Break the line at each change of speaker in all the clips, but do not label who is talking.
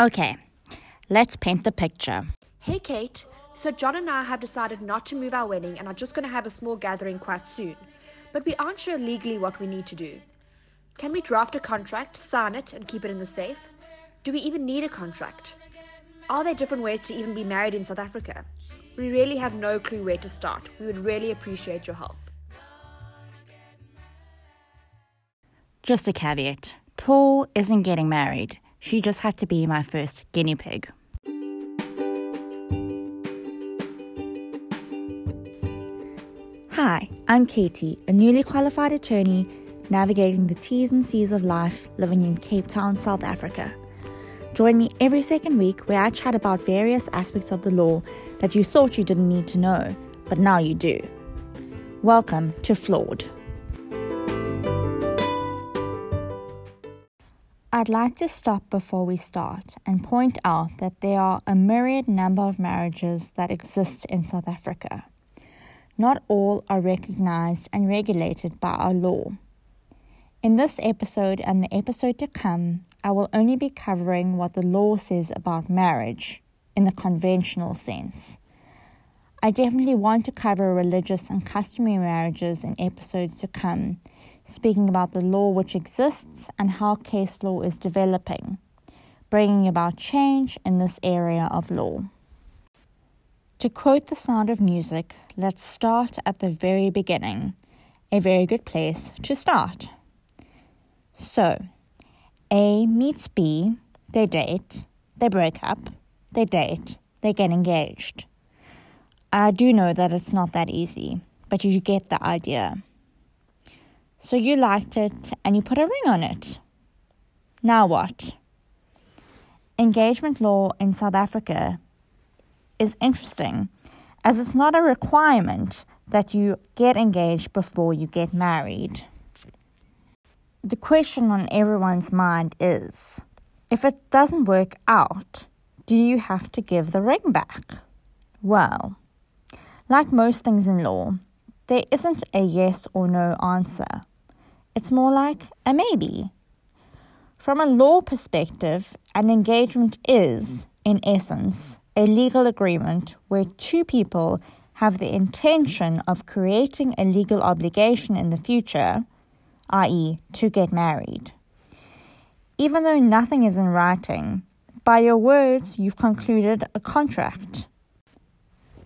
Okay, let's paint the picture.
Hey, Kate. So, John and I have decided not to move our wedding and are just going to have a small gathering quite soon. But we aren't sure legally what we need to do. Can we draft a contract, sign it, and keep it in the safe? Do we even need a contract? Are there different ways to even be married in South Africa? We really have no clue where to start. We would really appreciate your help.
Just a caveat Tor isn't getting married. She just had to be my first guinea pig. Hi, I'm Katie, a newly qualified attorney navigating the T's and C's of life living in Cape Town, South Africa. Join me every second week where I chat about various aspects of the law that you thought you didn't need to know, but now you do. Welcome to Flawed. I'd like to stop before we start and point out that there are a myriad number of marriages that exist in South Africa. Not all are recognized and regulated by our law. In this episode and the episode to come, I will only be covering what the law says about marriage in the conventional sense. I definitely want to cover religious and customary marriages in episodes to come, speaking about the law which exists and how case law is developing, bringing about change in this area of law. To quote The Sound of Music, let's start at the very beginning. A very good place to start. So, A meets B, they date, they break up, they date, they get engaged. I do know that it's not that easy, but you get the idea. So you liked it and you put a ring on it. Now what? Engagement law in South Africa is interesting as it's not a requirement that you get engaged before you get married. The question on everyone's mind is if it doesn't work out, do you have to give the ring back? Well, like most things in law, there isn't a yes or no answer. It's more like a maybe. From a law perspective, an engagement is, in essence, a legal agreement where two people have the intention of creating a legal obligation in the future, i.e., to get married. Even though nothing is in writing, by your words you've concluded a contract.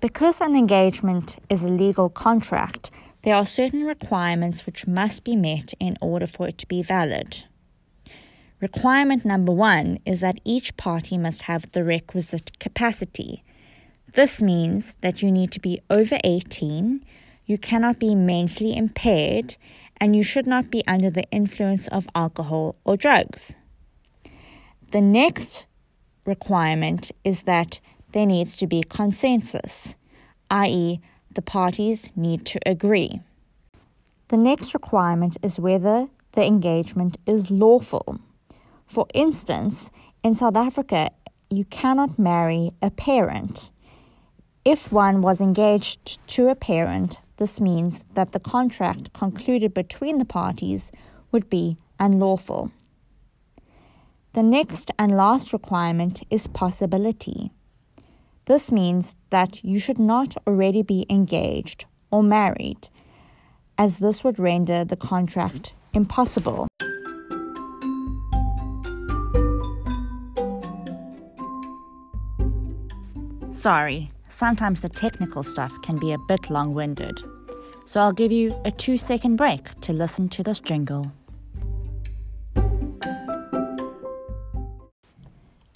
Because an engagement is a legal contract, there are certain requirements which must be met in order for it to be valid. Requirement number one is that each party must have the requisite capacity. This means that you need to be over 18, you cannot be mentally impaired, and you should not be under the influence of alcohol or drugs. The next requirement is that there needs to be consensus, i.e., the parties need to agree. The next requirement is whether the engagement is lawful. For instance, in South Africa, you cannot marry a parent. If one was engaged to a parent, this means that the contract concluded between the parties would be unlawful. The next and last requirement is possibility. This means that you should not already be engaged or married, as this would render the contract impossible. Sorry, sometimes the technical stuff can be a bit long winded. So I'll give you a two second break to listen to this jingle.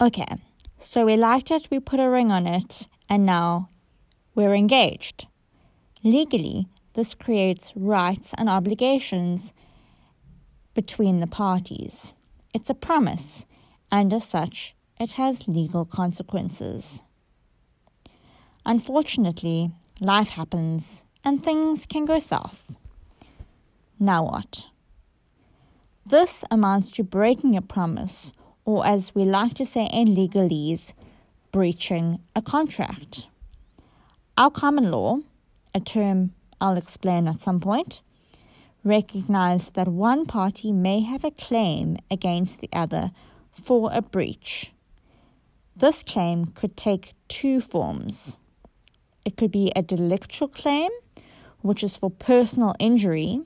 Okay, so we liked it, we put a ring on it, and now we're engaged. Legally, this creates rights and obligations between the parties. It's a promise, and as such, it has legal consequences. Unfortunately, life happens and things can go south. Now what? This amounts to breaking a promise, or as we like to say in legalese, breaching a contract. Our common law, a term I'll explain at some point, recognize that one party may have a claim against the other for a breach. This claim could take two forms. It could be a delictual claim, which is for personal injury,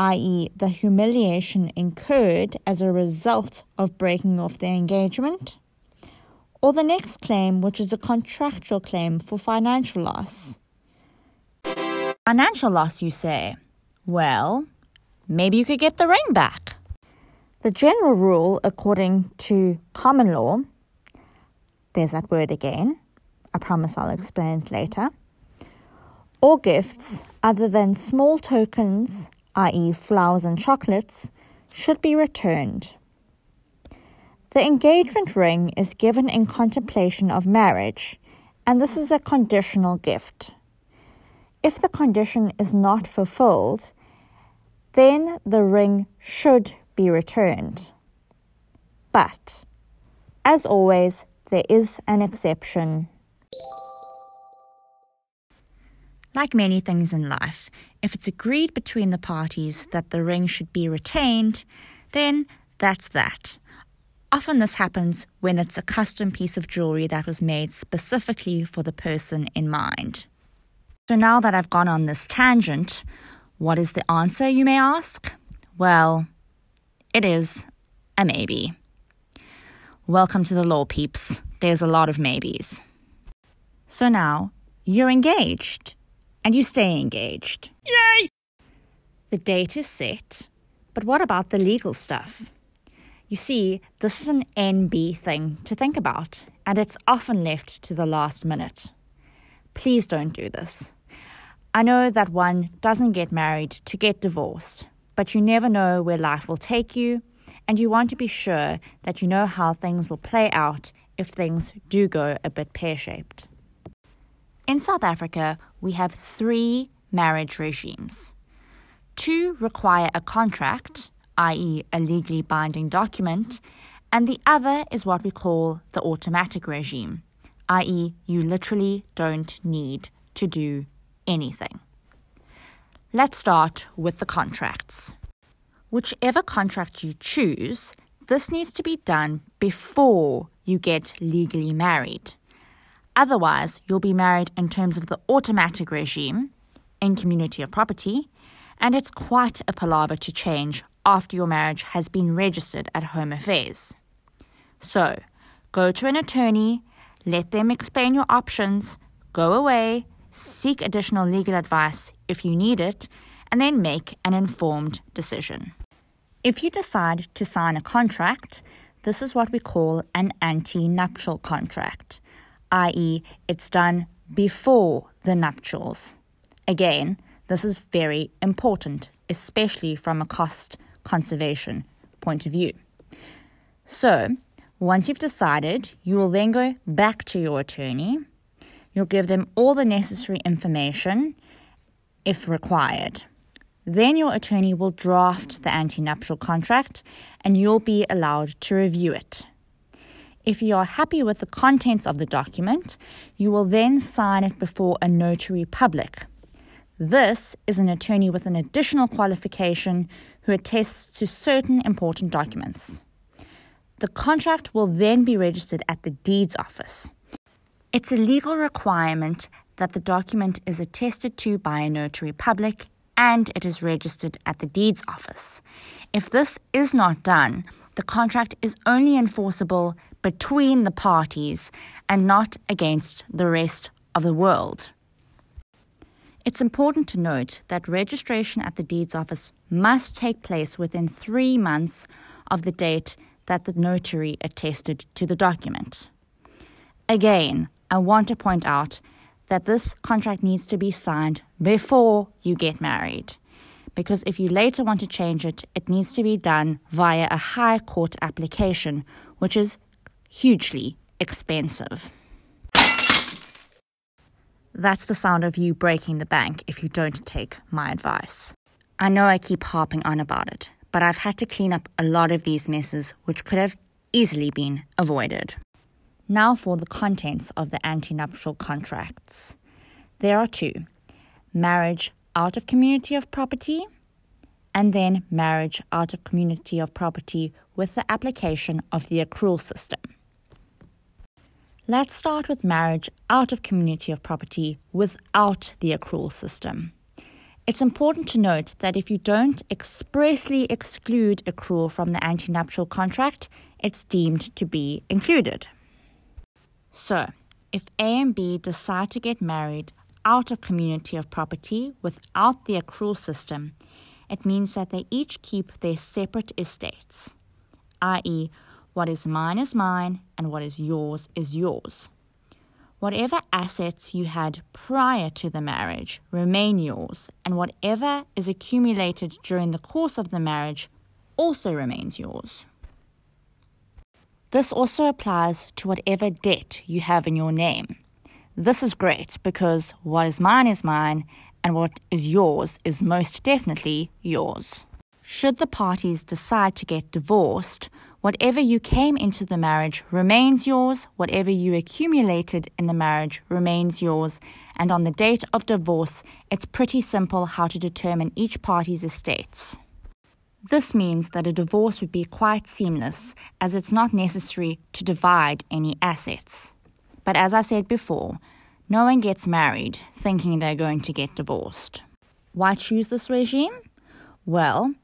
i.e., the humiliation incurred as a result of breaking off the engagement, or the next claim, which is a contractual claim for financial loss. Financial loss, you say? Well, maybe you could get the ring back. The general rule, according to common law, there's that word again. I promise I'll explain it later. or gifts other than small tokens, i.e., flowers and chocolates, should be returned. The engagement ring is given in contemplation of marriage, and this is a conditional gift. If the condition is not fulfilled, then the ring should be returned. But, as always, there is an exception. Like many things in life, if it's agreed between the parties that the ring should be retained, then that's that. Often this happens when it's a custom piece of jewelry that was made specifically for the person in mind. So now that I've gone on this tangent, what is the answer, you may ask? Well, it is a maybe. Welcome to the law, peeps. There's a lot of maybes. So now you're engaged and you stay engaged. Yay! The date is set, but what about the legal stuff? You see, this is an NB thing to think about, and it's often left to the last minute. Please don't do this. I know that one doesn't get married to get divorced, but you never know where life will take you, and you want to be sure that you know how things will play out if things do go a bit pear shaped. In South Africa, we have three marriage regimes. Two require a contract, i.e., a legally binding document, and the other is what we call the automatic regime, i.e., you literally don't need to do anything. Let's start with the contracts. Whichever contract you choose, this needs to be done before you get legally married. Otherwise, you'll be married in terms of the automatic regime in community of property, and it's quite a palaver to change after your marriage has been registered at Home Affairs. So, go to an attorney, let them explain your options, go away, seek additional legal advice if you need it, and then make an informed decision. If you decide to sign a contract, this is what we call an antenuptial contract, i.e., it's done before the nuptials. Again, this is very important, especially from a cost conservation point of view. So, once you've decided, you will then go back to your attorney You'll give them all the necessary information if required. Then your attorney will draft the antenuptial contract and you'll be allowed to review it. If you are happy with the contents of the document, you will then sign it before a notary public. This is an attorney with an additional qualification who attests to certain important documents. The contract will then be registered at the deeds office. It's a legal requirement that the document is attested to by a notary public and it is registered at the deeds office. If this is not done, the contract is only enforceable between the parties and not against the rest of the world. It's important to note that registration at the deeds office must take place within three months of the date that the notary attested to the document. Again, I want to point out that this contract needs to be signed before you get married. Because if you later want to change it, it needs to be done via a high court application, which is hugely expensive. That's the sound of you breaking the bank if you don't take my advice. I know I keep harping on about it, but I've had to clean up a lot of these messes which could have easily been avoided. Now for the contents of the antenuptial contracts. There are two marriage out of community of property, and then marriage out of community of property with the application of the accrual system. Let's start with marriage out of community of property without the accrual system. It's important to note that if you don't expressly exclude accrual from the antenuptial contract, it's deemed to be included. So, if A and B decide to get married out of community of property without the accrual system, it means that they each keep their separate estates, i.e., what is mine is mine, and what is yours is yours. Whatever assets you had prior to the marriage remain yours, and whatever is accumulated during the course of the marriage also remains yours. This also applies to whatever debt you have in your name. This is great because what is mine is mine, and what is yours is most definitely yours. Should the parties decide to get divorced, Whatever you came into the marriage remains yours, whatever you accumulated in the marriage remains yours, and on the date of divorce, it's pretty simple how to determine each party's estates. This means that a divorce would be quite seamless, as it's not necessary to divide any assets. But as I said before, no one gets married thinking they're going to get divorced. Why choose this regime? Well,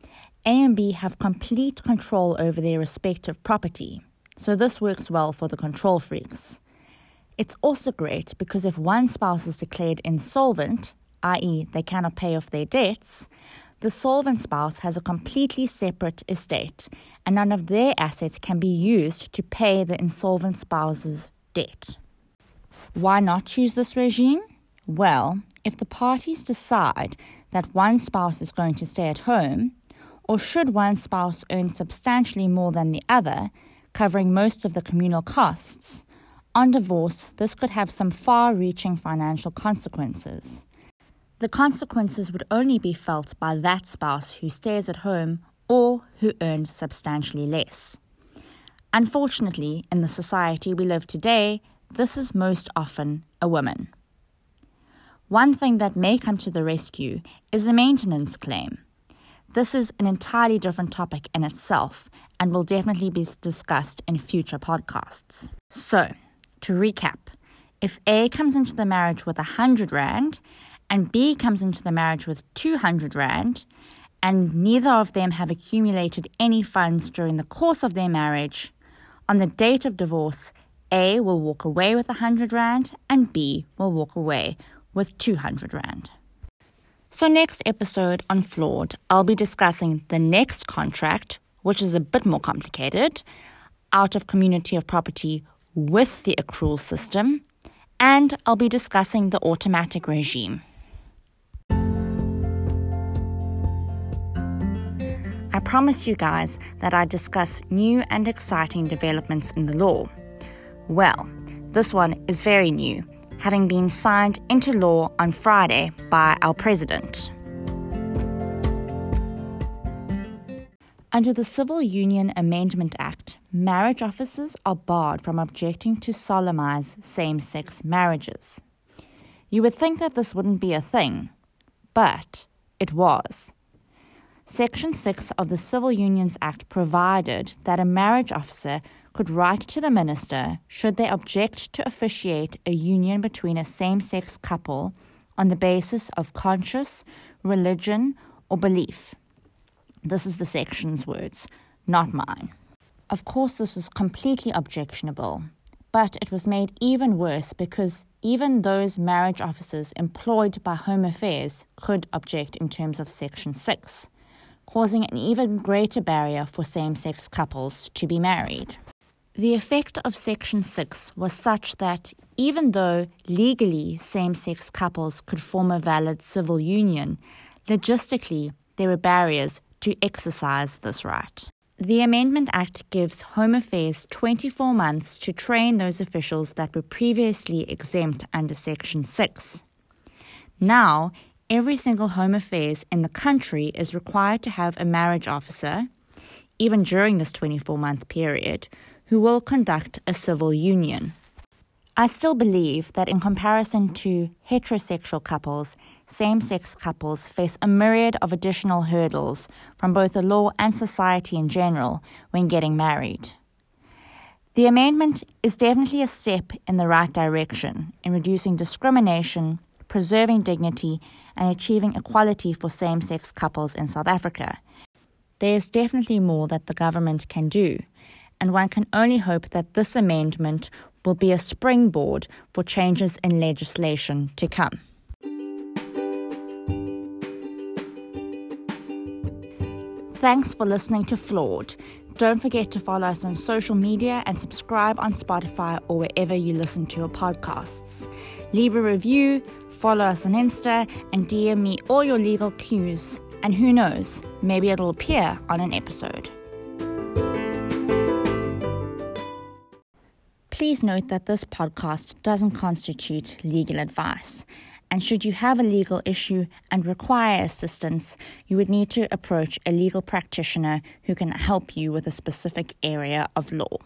a and B have complete control over their respective property, so this works well for the control freaks. It's also great because if one spouse is declared insolvent, i.e., they cannot pay off their debts, the solvent spouse has a completely separate estate, and none of their assets can be used to pay the insolvent spouse's debt. Why not choose this regime? Well, if the parties decide that one spouse is going to stay at home, or should one spouse earn substantially more than the other, covering most of the communal costs, on divorce, this could have some far reaching financial consequences. The consequences would only be felt by that spouse who stays at home or who earns substantially less. Unfortunately, in the society we live today, this is most often a woman. One thing that may come to the rescue is a maintenance claim. This is an entirely different topic in itself and will definitely be discussed in future podcasts. So, to recap, if A comes into the marriage with 100 Rand and B comes into the marriage with 200 Rand, and neither of them have accumulated any funds during the course of their marriage, on the date of divorce, A will walk away with 100 Rand and B will walk away with 200 Rand. So, next episode on Flawed, I'll be discussing the next contract, which is a bit more complicated, out of community of property with the accrual system, and I'll be discussing the automatic regime. I promised you guys that I'd discuss new and exciting developments in the law. Well, this one is very new having been signed into law on Friday by our president. Under the Civil Union Amendment Act, marriage officers are barred from objecting to solemnize same sex marriages. You would think that this wouldn't be a thing, but it was. Section 6 of the Civil Unions Act provided that a marriage officer could write to the minister should they object to officiate a union between a same sex couple on the basis of conscience, religion, or belief. This is the section's words, not mine. Of course, this was completely objectionable, but it was made even worse because even those marriage officers employed by Home Affairs could object in terms of Section 6, causing an even greater barrier for same sex couples to be married. The effect of Section 6 was such that even though legally same sex couples could form a valid civil union, logistically there were barriers to exercise this right. The Amendment Act gives Home Affairs 24 months to train those officials that were previously exempt under Section 6. Now, every single Home Affairs in the country is required to have a marriage officer, even during this 24 month period, who will conduct a civil union. I still believe that in comparison to heterosexual couples, same sex couples face a myriad of additional hurdles from both the law and society in general when getting married. The amendment is definitely a step in the right direction in reducing discrimination, preserving dignity, and achieving equality for same sex couples in South Africa. There is definitely more that the government can do, and one can only hope that this amendment will be a springboard for changes in legislation to come. Thanks for listening to Flawed. Don't forget to follow us on social media and subscribe on Spotify or wherever you listen to your podcasts. Leave a review, follow us on Insta, and DM me all your legal cues. And who knows, maybe it'll appear on an episode. Please note that this podcast doesn't constitute legal advice. And should you have a legal issue and require assistance, you would need to approach a legal practitioner who can help you with a specific area of law.